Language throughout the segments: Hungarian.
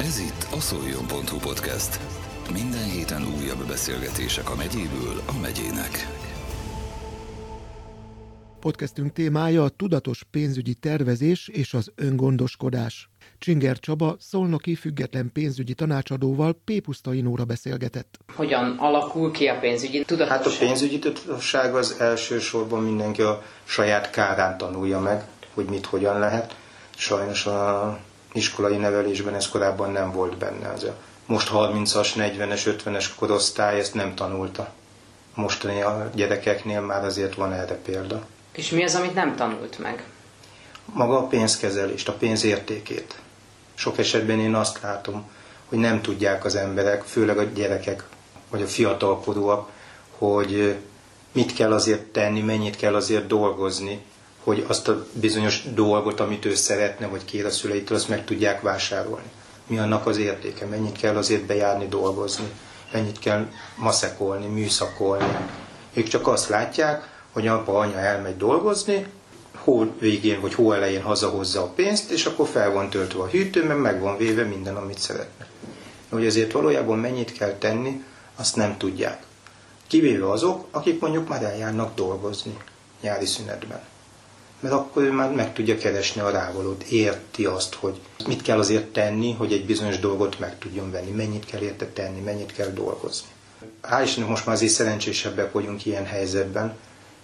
Ez itt a szoljon.hu podcast. Minden héten újabb beszélgetések a megyéből a megyének. Podcastünk témája a tudatos pénzügyi tervezés és az öngondoskodás. Csinger Csaba, szolnoki független pénzügyi tanácsadóval P. Pusztainóra beszélgetett. Hogyan alakul ki a pénzügyi tudatosság? Hát a pénzügyi tudatosság az elsősorban mindenki a saját kárán tanulja meg, hogy mit hogyan lehet. Sajnos a iskolai nevelésben ez korábban nem volt benne. Az a most 30-as, 40-es, 50-es korosztály ezt nem tanulta. Mostani a gyerekeknél már azért van erre példa. És mi az, amit nem tanult meg? Maga a pénzkezelést, a pénz értékét. Sok esetben én azt látom, hogy nem tudják az emberek, főleg a gyerekek, vagy a fiatalkorúak, hogy mit kell azért tenni, mennyit kell azért dolgozni, hogy azt a bizonyos dolgot, amit ő szeretne, vagy kér a szüleitől, azt meg tudják vásárolni. Mi annak az értéke, mennyit kell azért bejárni, dolgozni, mennyit kell maszekolni, műszakolni. Ők csak azt látják, hogy apa, anya elmegy dolgozni, hó végén vagy hó elején hazahozza a pénzt, és akkor fel van töltve a hűtő, mert meg van véve minden, amit szeretne. Hogy azért valójában mennyit kell tenni, azt nem tudják. Kivéve azok, akik mondjuk már eljárnak dolgozni nyári szünetben. Mert akkor ő már meg tudja keresni a rávalót, érti azt, hogy mit kell azért tenni, hogy egy bizonyos dolgot meg tudjon venni, mennyit kell érte tenni, mennyit kell dolgozni. Hál' Istennek most már azért szerencsésebbek vagyunk ilyen helyzetben,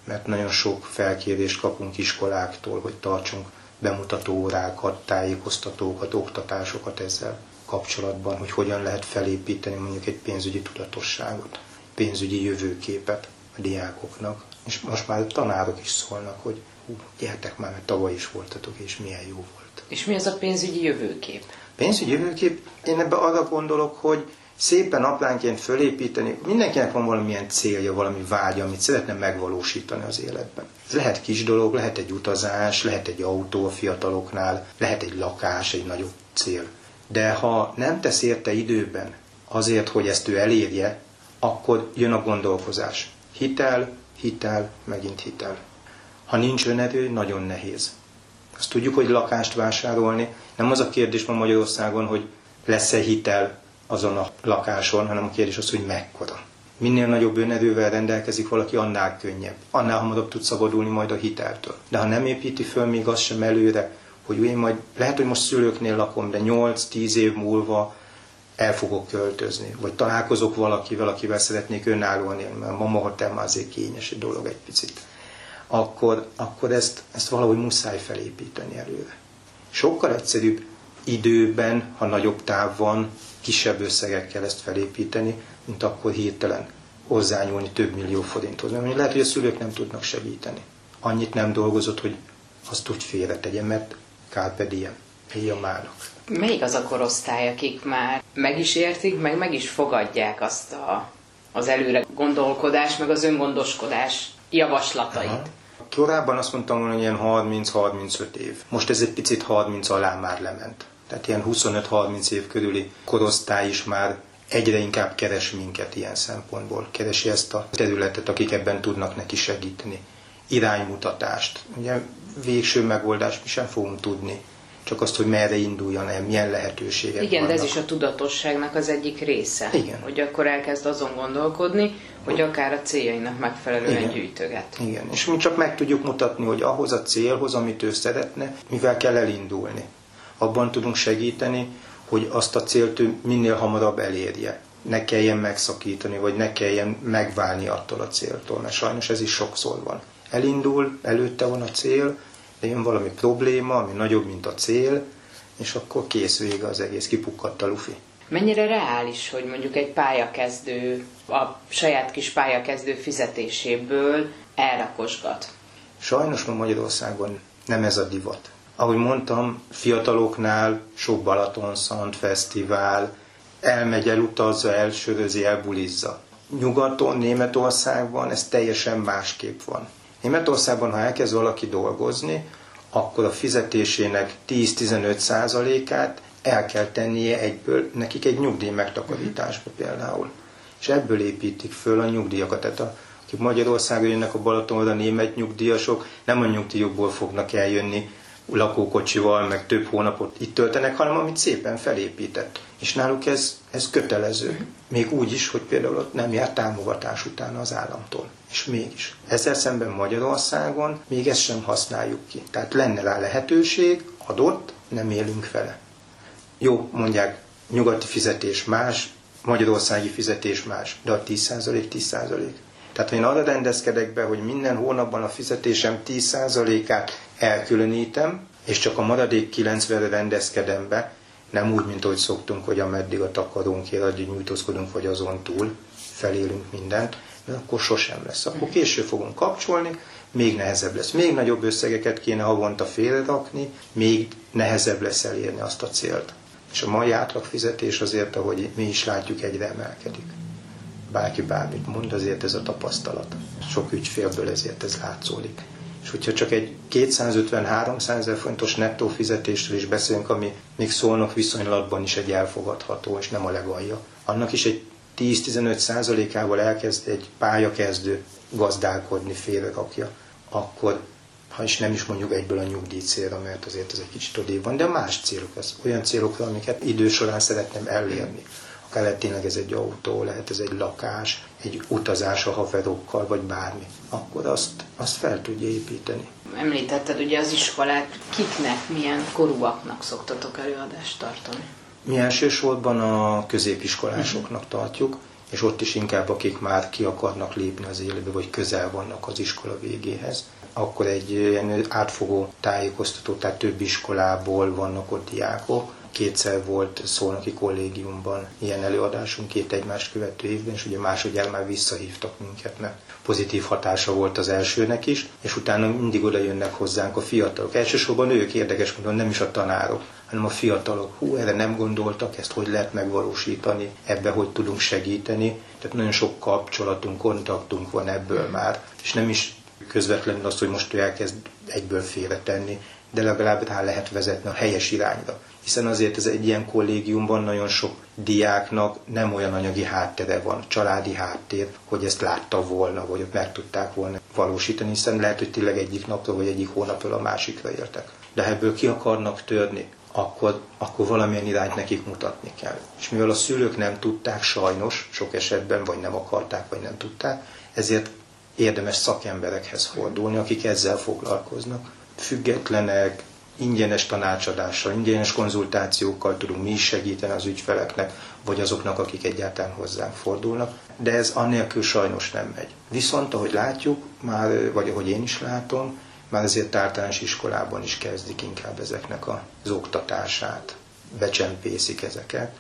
mert nagyon sok felkérést kapunk iskoláktól, hogy tartsunk bemutató órákat, tájékoztatókat, oktatásokat ezzel kapcsolatban, hogy hogyan lehet felépíteni mondjuk egy pénzügyi tudatosságot, pénzügyi jövőképet a diákoknak. És most már tanárok is szólnak, hogy hú, gyertek már, mert tavaly is voltatok, és milyen jó volt. És mi az a pénzügyi jövőkép? Pénzügyi jövőkép, én ebbe arra gondolok, hogy szépen apránként fölépíteni. Mindenkinek van valamilyen célja, valami vágya, amit szeretne megvalósítani az életben. Ez lehet kis dolog, lehet egy utazás, lehet egy autó a fiataloknál, lehet egy lakás, egy nagyobb cél. De ha nem tesz érte időben azért, hogy ezt ő elérje, akkor jön a gondolkozás. Hitel, hitel, megint hitel. Ha nincs önerő, nagyon nehéz. Azt tudjuk, hogy lakást vásárolni. Nem az a kérdés ma Magyarországon, hogy lesz-e hitel azon a lakáson, hanem a kérdés az, hogy mekkora. Minél nagyobb önerővel rendelkezik valaki, annál könnyebb. Annál hamarabb tud szabadulni majd a hiteltől. De ha nem építi föl még azt sem előre, hogy én majd, lehet, hogy most szülőknél lakom, de 8-10 év múlva el fogok költözni, vagy találkozok valakivel, akivel szeretnék önállóan élni, mert mama hotel már azért kényes dolog egy picit, akkor, akkor ezt, ezt valahogy muszáj felépíteni előre. Sokkal egyszerűbb időben, ha nagyobb táv van, kisebb összegekkel ezt felépíteni, mint akkor hirtelen hozzányúlni több millió forinthoz. Mert lehet, hogy a szülők nem tudnak segíteni. Annyit nem dolgozott, hogy azt úgy félretegyen, mert carpe diem, a mának. Melyik az a korosztály, akik már meg is értik, meg meg is fogadják azt a, az előre gondolkodás, meg az öngondoskodás javaslatait? Aha. Korábban azt mondtam, hogy ilyen 30-35 év. Most ez egy picit 30 alá már lement tehát ilyen 25-30 év körüli korosztály is már egyre inkább keres minket ilyen szempontból. Keresi ezt a területet, akik ebben tudnak neki segíteni. Iránymutatást. Ugye végső megoldást mi sem fogunk tudni, csak azt, hogy merre induljon el, milyen lehetőségek Igen, vannak. de ez is a tudatosságnak az egyik része. Igen. Hogy akkor elkezd azon gondolkodni, hogy akár a céljainak megfelelően Igen. gyűjtöget. Igen, és mi csak meg tudjuk mutatni, hogy ahhoz a célhoz, amit ő szeretne, mivel kell elindulni abban tudunk segíteni, hogy azt a célt ő minél hamarabb elérje. Ne kelljen megszakítani, vagy ne kelljen megválni attól a céltól, mert sajnos ez is sokszor van. Elindul, előtte van a cél, jön valami probléma, ami nagyobb, mint a cél, és akkor kész vége az egész, kipukkadt a lufi. Mennyire reális, hogy mondjuk egy pályakezdő a saját kis pályakezdő fizetéséből elrakosgat? Sajnos ma Magyarországon nem ez a divat ahogy mondtam, fiataloknál sok Balatonszant fesztivál, elmegy, elutazza, elsörözi, elbulizza. Nyugaton, Németországban ez teljesen másképp van. Németországban, ha elkezd valaki dolgozni, akkor a fizetésének 10-15 százalékát el kell tennie egyből nekik egy nyugdíj megtakarításba például. És ebből építik föl a nyugdíjakat. Tehát a, akik Magyarországra jönnek a Balatonra, német nyugdíjasok, nem a nyugdíjukból fognak eljönni, lakókocsival, meg több hónapot itt töltenek, hanem amit szépen felépített. És náluk ez, ez kötelező. Még úgy is, hogy például ott nem jár támogatás utána az államtól. És mégis. Ezzel szemben Magyarországon még ezt sem használjuk ki. Tehát lenne rá lehetőség, adott, nem élünk vele. Jó, mondják, nyugati fizetés más, magyarországi fizetés más, de a 10% 10%. Tehát ha én arra rendezkedek be, hogy minden hónapban a fizetésem 10%-át elkülönítem, és csak a maradék 90-re rendezkedem be, nem úgy, mint ahogy szoktunk, hogy ameddig a takarunkért, addig nyújtózkodunk, vagy azon túl felélünk mindent, mert akkor sosem lesz. Akkor később fogunk kapcsolni, még nehezebb lesz. Még nagyobb összegeket kéne havonta félrerakni, még nehezebb lesz elérni azt a célt. És a mai átlagfizetés azért, ahogy mi is látjuk, egyre emelkedik. Bárki bármit mond, azért ez a tapasztalat. Sok ügyfélből ezért ez látszódik. És hogyha csak egy 250-300 ezer fontos nettó fizetésről is beszélünk, ami még szólnak viszonylatban is egy elfogadható, és nem a legalja, annak is egy 10-15 százalékával elkezd egy pályakezdő gazdálkodni, félrekakja, akkor ha is nem is mondjuk egyből a nyugdíj célra, mert azért ez egy kicsit odébb van, de más célok, az olyan célokra, amiket idő során szeretném elérni. Lehet tényleg ez egy autó, lehet ez egy lakás, egy utazás a haverokkal, vagy bármi. Akkor azt, azt fel tudja építeni. Említetted ugye az iskolát, kiknek, milyen korúaknak szoktatok előadást tartani? Mi elsősorban a középiskolásoknak tartjuk, és ott is inkább akik már ki akarnak lépni az életbe, vagy közel vannak az iskola végéhez. Akkor egy ilyen átfogó tájékoztató, tehát több iskolából vannak ott diákok. Kétszer volt Szolnoki kollégiumban ilyen előadásunk két egymást követő évben, és ugye másodjára már visszahívtak minket, mert pozitív hatása volt az elsőnek is, és utána mindig oda jönnek hozzánk a fiatalok. Elsősorban ők érdekes módon, nem is a tanárok, hanem a fiatalok. Hú, erre nem gondoltak, ezt hogy lehet megvalósítani, ebbe hogy tudunk segíteni. Tehát nagyon sok kapcsolatunk, kontaktunk van ebből már, és nem is közvetlenül az, hogy most ő elkezd egyből félretenni, de legalább rá lehet vezetni a helyes irányra. Hiszen azért ez egy ilyen kollégiumban nagyon sok diáknak nem olyan anyagi háttere van, családi háttér, hogy ezt látta volna, vagy meg tudták volna valósítani, hiszen lehet, hogy tényleg egyik napról vagy egyik hónapról a másikra éltek. De ebből ki akarnak törni, akkor, akkor valamilyen irányt nekik mutatni kell. És mivel a szülők nem tudták sajnos, sok esetben, vagy nem akarták, vagy nem tudták, ezért érdemes szakemberekhez fordulni, akik ezzel foglalkoznak. Függetlenek, ingyenes tanácsadással, ingyenes konzultációkkal tudunk mi is segíteni az ügyfeleknek, vagy azoknak, akik egyáltalán hozzánk fordulnak, de ez annélkül sajnos nem megy. Viszont, ahogy látjuk, már, vagy ahogy én is látom, már azért általános iskolában is kezdik inkább ezeknek az oktatását, becsempészik ezeket,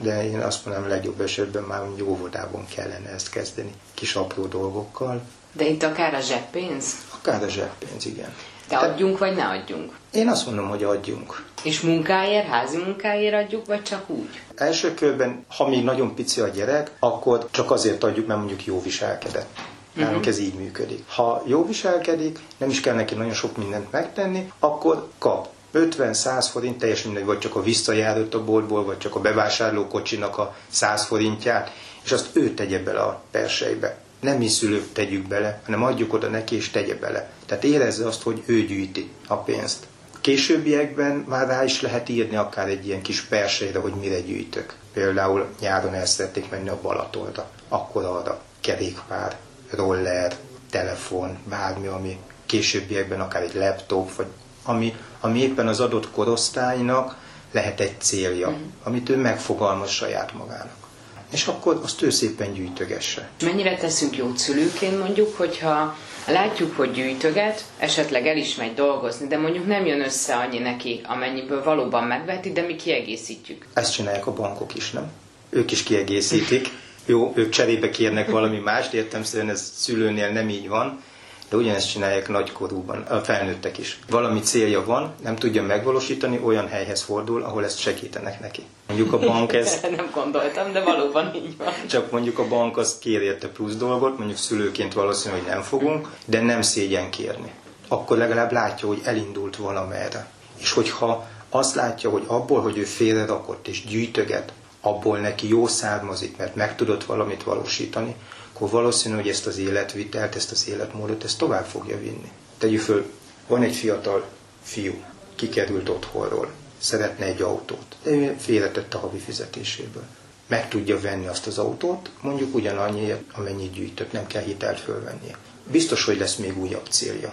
de én azt mondom, legjobb esetben már óvodában kellene ezt kezdeni, kis apró dolgokkal. De itt akár a zseppénz? Akár a zseppénz, igen. De adjunk, vagy ne adjunk? Én azt mondom, hogy adjunk. És munkáért, házi munkáért adjuk, vagy csak úgy? Első körben, ha még nagyon pici a gyerek, akkor csak azért adjuk, mert mondjuk jó viselkedett. Nálunk uh-huh. ez így működik. Ha jó viselkedik, nem is kell neki nagyon sok mindent megtenni, akkor kap 50-100 forint, teljesen mindegy, vagy csak a visszajárót a boltból, vagy csak a bevásárlókocsinak a 100 forintját, és azt ő tegye bele a persejbe. Nem mi szülők tegyük bele, hanem adjuk oda neki, és tegye bele. Tehát érezze azt, hogy ő gyűjti a pénzt. Későbbiekben már rá is lehet írni akár egy ilyen kis persejre, hogy mire gyűjtök. Például nyáron el szeretnék menni a Balatonra, akkor arra kerékpár, roller, telefon, bármi, ami későbbiekben akár egy laptop, vagy ami, ami éppen az adott korosztálynak lehet egy célja, mm. amit ő megfogalmaz saját magának. És akkor azt ő szépen gyűjtögesse. Mennyire teszünk jó szülőként mondjuk, hogyha látjuk, hogy gyűjtöget, esetleg el is megy dolgozni, de mondjuk nem jön össze annyi neki, amennyiből valóban megveti, de mi kiegészítjük. Ezt csinálják a bankok is, nem? Ők is kiegészítik. Jó, ők cserébe kérnek valami mást, értem szerint ez szülőnél nem így van, de ugyanezt csinálják nagykorúban, a felnőttek is. Valami célja van, nem tudja megvalósítani, olyan helyhez fordul, ahol ezt segítenek neki. Mondjuk a bank ez... nem gondoltam, de valóban így van. Csak mondjuk a bank az kér érte plusz dolgot, mondjuk szülőként valószínű, hogy nem fogunk, de nem szégyen kérni. Akkor legalább látja, hogy elindult valamerre. És hogyha azt látja, hogy abból, hogy ő félre rakott és gyűjtöget, abból neki jó származik, mert meg tudott valamit valósítani, akkor valószínű, hogy ezt az életvitelt, ezt az életmódot, ezt tovább fogja vinni. Tegyük föl, van egy fiatal fiú, kikerült otthonról, szeretne egy autót, de ő félretette a havi fizetéséből. Meg tudja venni azt az autót, mondjuk ugyanannyi, amennyit gyűjtött, nem kell hitelt fölvennie. Biztos, hogy lesz még újabb célja.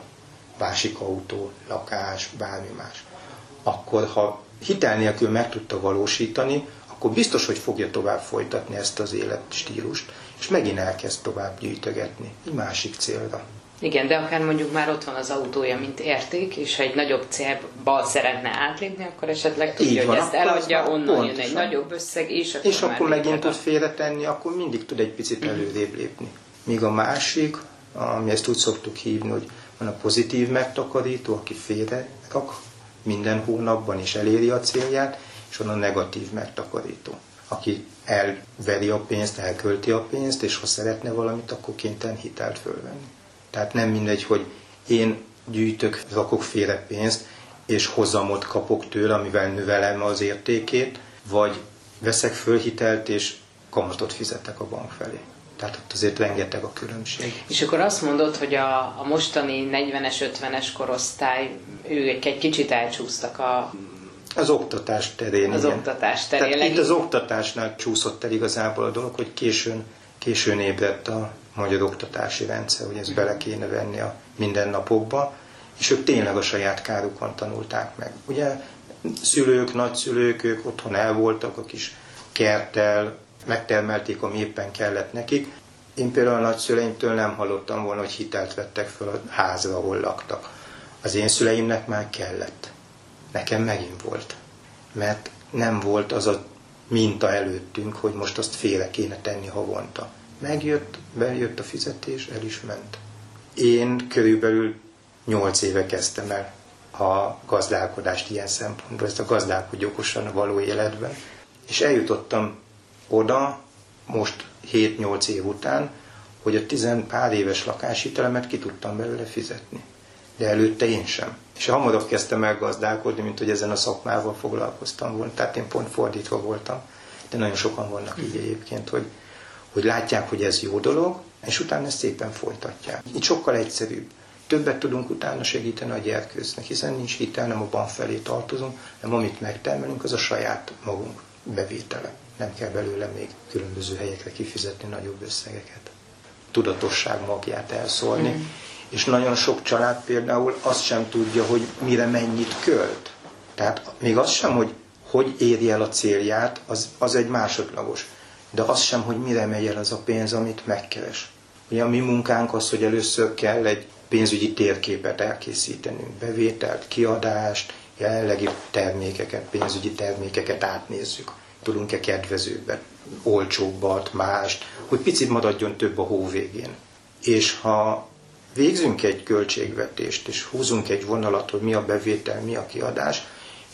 Másik autó, lakás, bármi más. Akkor, ha hitel nélkül meg tudta valósítani, akkor biztos, hogy fogja tovább folytatni ezt az életstílust, és megint elkezd tovább gyűjtögetni egy másik célra. Igen, de akár mondjuk már ott van az autója, mint érték, és ha egy nagyobb célba szeretne átlépni, akkor esetleg tudja, Így van, hogy ezt eladja, onnan pontosan. jön egy nagyobb összeg, és akkor, és akkor megint tud félretenni, akkor mindig tud egy picit előrébb lépni. Míg a másik, ami ezt úgy szoktuk hívni, hogy van a pozitív megtakarító, aki félre rak minden hónapban is eléri a célját, és a negatív megtakarító, aki elveri a pénzt, elkölti a pénzt, és ha szeretne valamit, akkor kénytelen hitelt fölvenni. Tehát nem mindegy, hogy én gyűjtök, rakok félre pénzt, és hozamot kapok tőle, amivel növelem az értékét, vagy veszek föl hitelt, és kamatot fizetek a bank felé. Tehát ott azért rengeteg a különbség. És akkor azt mondod, hogy a, a mostani 40-es, 50-es korosztály, ők egy kicsit elcsúsztak a... Az oktatás terén. Az igen. oktatás terén. Tehát itt az oktatásnál csúszott el igazából a dolog, hogy későn, későn ébredt a magyar oktatási rendszer, hogy ezt bele kéne venni a mindennapokba, és ők tényleg a saját kárukon tanulták meg. Ugye szülők, nagyszülők, ők otthon el voltak, a kis kerttel, megtermelték, ami éppen kellett nekik. Én például a nagyszüleimtől nem hallottam volna, hogy hitelt vettek fel a házra, ahol laktak. Az én szüleimnek már kellett. Nekem megint volt. Mert nem volt az a minta előttünk, hogy most azt félre kéne tenni havonta. Megjött, bejött a fizetés, el is ment. Én körülbelül 8 éve kezdtem el a gazdálkodást ilyen szempontból, ezt a gazdálkodj okosan a való életben. És eljutottam oda, most 7-8 év után, hogy a tizen pár éves lakáshitelemet ki tudtam belőle fizetni. De előtte én sem. És hamarabb kezdtem el gazdálkodni, mint hogy ezen a szakmával foglalkoztam volna. Tehát én pont fordítva voltam. De nagyon sokan vannak így egyébként, hogy hogy látják, hogy ez jó dolog, és utána ezt szépen folytatják. Itt sokkal egyszerűbb. Többet tudunk utána segíteni a gyerkőznek, hiszen nincs hitel, nem a bank felé tartozunk, hanem amit megtermelünk, az a saját magunk bevétele. Nem kell belőle még különböző helyekre kifizetni nagyobb összegeket. Tudatosság magját elszólni. Mm. És nagyon sok család például azt sem tudja, hogy mire mennyit költ. Tehát még az sem, hogy hogy éri el a célját, az, az egy másodlagos de az sem, hogy mire megy el az a pénz, amit megkeres. Ugye a mi munkánk az, hogy először kell egy pénzügyi térképet elkészítenünk, bevételt, kiadást, jelenlegi termékeket, pénzügyi termékeket átnézzük. Tudunk-e kedvezőbbet, olcsóbbat, mást, hogy picit maradjon több a hó végén. És ha végzünk egy költségvetést, és húzunk egy vonalat, hogy mi a bevétel, mi a kiadás,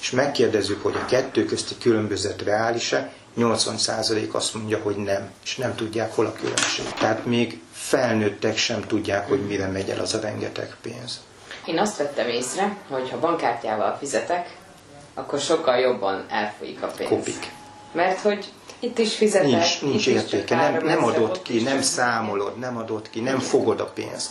és megkérdezzük, hogy a kettő közti különbözet reális-e, 80% azt mondja, hogy nem, és nem tudják, hol a különbség. Tehát még felnőttek sem tudják, hogy mire megy el az a rengeteg pénz. Én azt vettem észre, hogy ha bankkártyával fizetek, akkor sokkal jobban elfolyik a pénz. Kopik. Mert hogy itt is fizetek, Nincs, nincs értéke, nem, nem adod ki, nem számolod, nem adod ki, nem fogod a pénzt.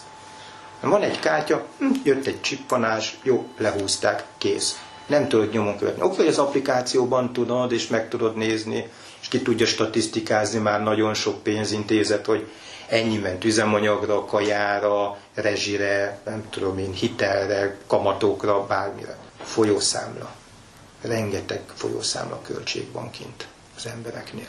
Van egy kártya, hm, jött egy csippanás, jó, lehúzták, kész nem tudod nyomon követni. Oké, hogy az applikációban tudod, és meg tudod nézni, és ki tudja statisztikázni már nagyon sok pénzintézet, hogy ennyi ment üzemanyagra, kajára, rezsire, nem tudom én, hitelre, kamatokra, bármire. Folyószámla. Rengeteg folyószámla költség van kint az embereknél.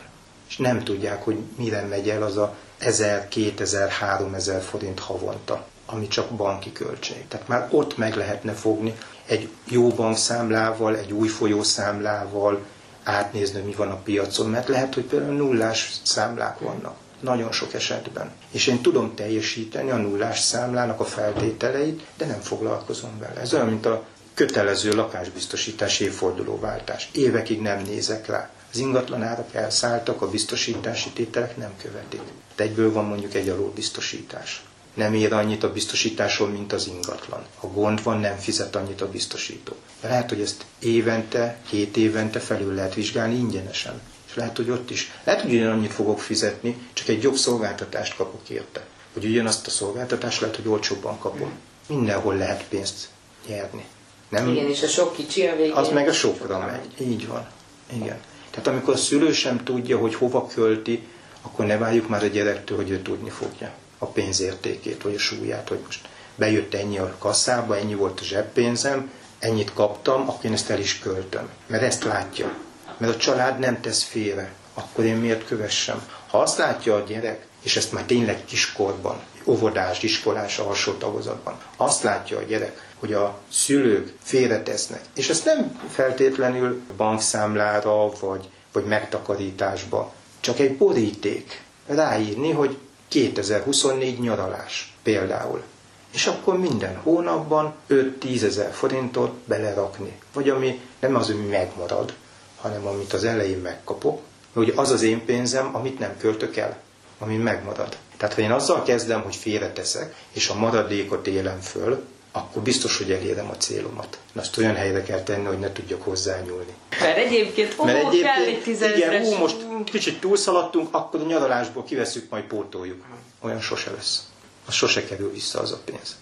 És nem tudják, hogy mire megy el az a 1000, 2000, 3000 forint havonta, ami csak banki költség. Tehát már ott meg lehetne fogni, egy jó bankszámlával, egy új folyószámlával átnézni, mi van a piacon, mert lehet, hogy például nullás számlák vannak. Nagyon sok esetben. És én tudom teljesíteni a nullás számlának a feltételeit, de nem foglalkozom vele. Ez olyan, mint a kötelező lakásbiztosítás évfordulóváltás. Évekig nem nézek rá. Az ingatlanárak elszálltak, a biztosítási tételek nem követik. De egyből van mondjuk egy alulbiztosítás nem ér annyit a biztosításon, mint az ingatlan. Ha gond van, nem fizet annyit a biztosító. De lehet, hogy ezt évente, két évente felül lehet vizsgálni ingyenesen. És lehet, hogy ott is. Lehet, hogy annyit fogok fizetni, csak egy jobb szolgáltatást kapok érte. Hogy ugyanazt a szolgáltatást lehet, hogy olcsóbban kapom. Mindenhol lehet pénzt nyerni. Nem, Igen, és a sok kicsi a végén. Az meg a sokra megy. Így van. Igen. Tehát amikor a szülő sem tudja, hogy hova költi, akkor ne várjuk már a gyerektől, hogy ő tudni fogja a pénzértékét, vagy a súlyát, hogy most bejött ennyi a kasszába, ennyi volt a zseppénzem, ennyit kaptam, akkor én ezt el is költöm. Mert ezt látja. Mert a család nem tesz félre. Akkor én miért kövessem? Ha azt látja a gyerek, és ezt már tényleg kiskorban, óvodás, iskolás, alsó tagozatban, azt látja a gyerek, hogy a szülők félretesznek. És ezt nem feltétlenül bankszámlára, vagy, vagy megtakarításba, csak egy boríték ráírni, hogy 2024 nyaralás például. És akkor minden hónapban 5-10 ezer forintot belerakni. Vagy ami nem az, hogy megmarad, hanem amit az elején megkapok, hogy az az én pénzem, amit nem költök el, ami megmarad. Tehát ha én azzal kezdem, hogy félreteszek, és a maradékot élem föl, akkor biztos, hogy elérem a célomat. Na, azt olyan helyre kell tenni, hogy ne tudjak hozzányúlni. Mert egyébként, ó, Mert egyébként, kell egy Igen, ó, most kicsit túlszaladtunk, akkor a nyaralásból kiveszünk, majd pótoljuk. Olyan sose lesz. Az sose kerül vissza az a pénz.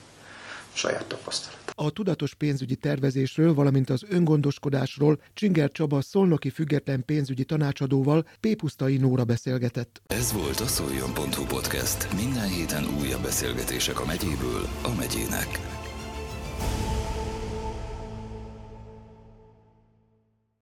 Saját tapasztalat. A tudatos pénzügyi tervezésről, valamint az öngondoskodásról Csinger Csaba szolnoki független pénzügyi tanácsadóval P. Pusztai Nóra beszélgetett. Ez volt a szoljon.hu podcast. Minden héten újabb beszélgetések a megyéből a megyének.